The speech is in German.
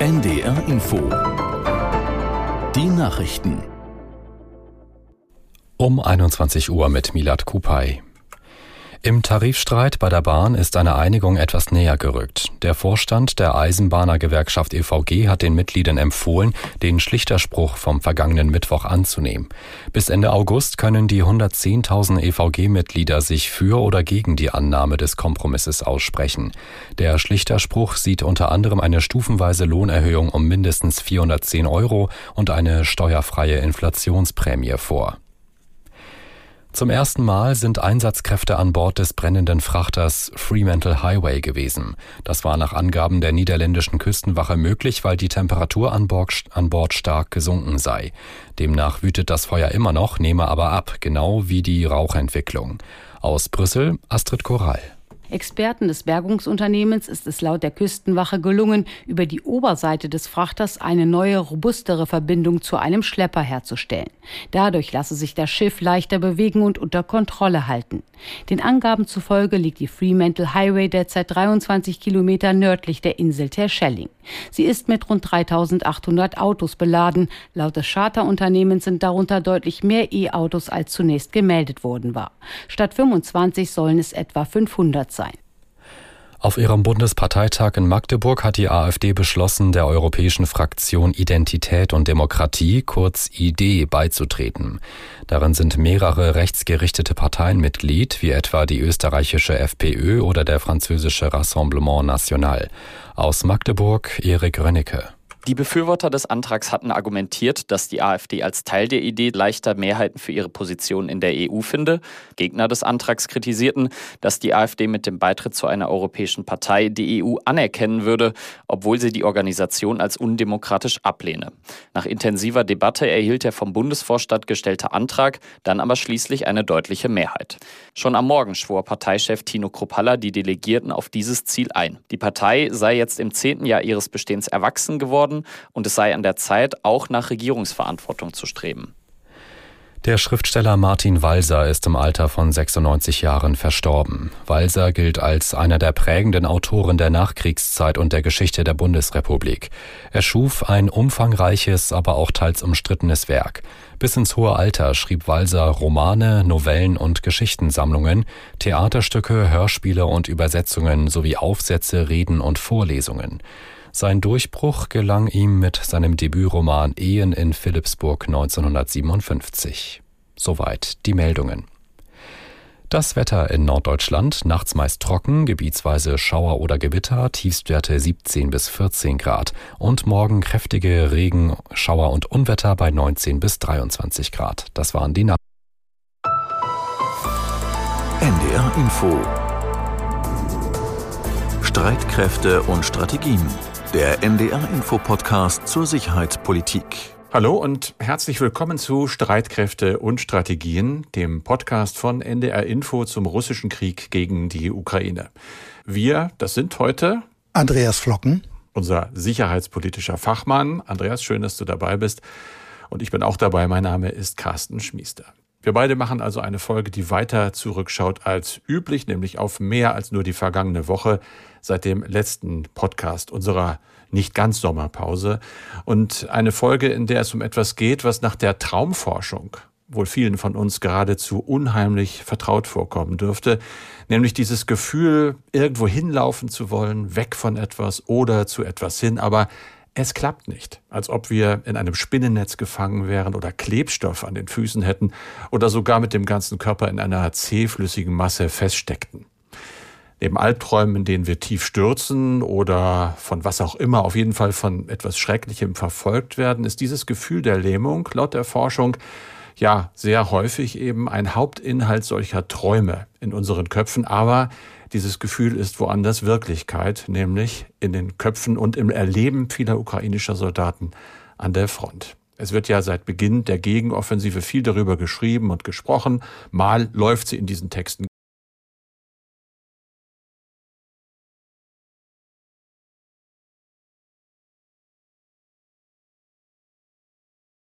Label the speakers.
Speaker 1: NDR Info. Die Nachrichten.
Speaker 2: Um 21 Uhr mit Milad Kupay. Im Tarifstreit bei der Bahn ist eine Einigung etwas näher gerückt. Der Vorstand der Eisenbahnergewerkschaft EVG hat den Mitgliedern empfohlen, den Schlichterspruch vom vergangenen Mittwoch anzunehmen. Bis Ende August können die 110.000 EVG-Mitglieder sich für oder gegen die Annahme des Kompromisses aussprechen. Der Schlichterspruch sieht unter anderem eine stufenweise Lohnerhöhung um mindestens 410 Euro und eine steuerfreie Inflationsprämie vor. Zum ersten Mal sind Einsatzkräfte an Bord des brennenden Frachters Fremantle Highway gewesen. Das war nach Angaben der niederländischen Küstenwache möglich, weil die Temperatur an Bord, stark gesunken sei. Demnach wütet das Feuer immer noch, nehme aber ab, genau wie die Rauchentwicklung. Aus Brüssel Astrid Korall.
Speaker 3: Experten des Bergungsunternehmens ist es laut der Küstenwache gelungen, über die Oberseite des Frachters eine neue, robustere Verbindung zu einem Schlepper herzustellen. Dadurch lasse sich das Schiff leichter bewegen und unter Kontrolle halten. Den Angaben zufolge liegt die Fremantle Highway derzeit 23 Kilometer nördlich der Insel Terschelling. Sie ist mit rund 3800 Autos beladen. Laut des Charterunternehmens sind darunter deutlich mehr E-Autos als zunächst gemeldet worden war. Statt 25 sollen es etwa 500 sein.
Speaker 2: Auf ihrem Bundesparteitag in Magdeburg hat die AfD beschlossen, der europäischen Fraktion Identität und Demokratie, kurz ID, beizutreten. Darin sind mehrere rechtsgerichtete Parteien Mitglied, wie etwa die österreichische FPÖ oder der französische Rassemblement National. Aus Magdeburg Erik Rönnecke.
Speaker 4: Die Befürworter des Antrags hatten argumentiert, dass die AfD als Teil der Idee leichter Mehrheiten für ihre Position in der EU finde. Gegner des Antrags kritisierten, dass die AfD mit dem Beitritt zu einer europäischen Partei die EU anerkennen würde, obwohl sie die Organisation als undemokratisch ablehne. Nach intensiver Debatte erhielt der vom Bundesvorstand gestellte Antrag dann aber schließlich eine deutliche Mehrheit. Schon am Morgen schwor Parteichef Tino Kropalla die Delegierten auf dieses Ziel ein. Die Partei sei jetzt im zehnten Jahr ihres Bestehens erwachsen geworden und es sei an der Zeit, auch nach Regierungsverantwortung zu streben.
Speaker 2: Der Schriftsteller Martin Walser ist im Alter von 96 Jahren verstorben. Walser gilt als einer der prägenden Autoren der Nachkriegszeit und der Geschichte der Bundesrepublik. Er schuf ein umfangreiches, aber auch teils umstrittenes Werk. Bis ins hohe Alter schrieb Walser Romane, Novellen und Geschichtensammlungen, Theaterstücke, Hörspiele und Übersetzungen sowie Aufsätze, Reden und Vorlesungen. Sein Durchbruch gelang ihm mit seinem Debütroman Ehen in Philipsburg 1957. Soweit die Meldungen. Das Wetter in Norddeutschland, nachts meist trocken, gebietsweise Schauer oder Gewitter, Tiefstwerte 17 bis 14 Grad und morgen kräftige Regen, Schauer und Unwetter bei 19 bis 23 Grad. Das waren die Nachrichten.
Speaker 1: NDR Info Streitkräfte und Strategien der NDR-Info-Podcast zur Sicherheitspolitik.
Speaker 5: Hallo und herzlich willkommen zu Streitkräfte und Strategien, dem Podcast von NDR Info zum russischen Krieg gegen die Ukraine. Wir, das sind heute
Speaker 6: Andreas Flocken,
Speaker 5: unser sicherheitspolitischer Fachmann. Andreas, schön, dass du dabei bist. Und ich bin auch dabei. Mein Name ist Carsten Schmiester. Wir beide machen also eine Folge, die weiter zurückschaut als üblich, nämlich auf mehr als nur die vergangene Woche seit dem letzten Podcast unserer nicht ganz Sommerpause. Und eine Folge, in der es um etwas geht, was nach der Traumforschung wohl vielen von uns geradezu unheimlich vertraut vorkommen dürfte, nämlich dieses Gefühl, irgendwo hinlaufen zu wollen, weg von etwas oder zu etwas hin, aber es klappt nicht, als ob wir in einem Spinnennetz gefangen wären oder Klebstoff an den Füßen hätten oder sogar mit dem ganzen Körper in einer zähflüssigen Masse feststeckten. Neben Albträumen, in denen wir tief stürzen oder von was auch immer, auf jeden Fall von etwas Schrecklichem verfolgt werden, ist dieses Gefühl der Lähmung laut der Forschung ja sehr häufig eben ein Hauptinhalt solcher Träume in unseren Köpfen, aber dieses Gefühl ist woanders Wirklichkeit, nämlich in den Köpfen und im Erleben vieler ukrainischer Soldaten an der Front. Es wird ja seit Beginn der Gegenoffensive viel darüber geschrieben und gesprochen. Mal läuft sie in diesen Texten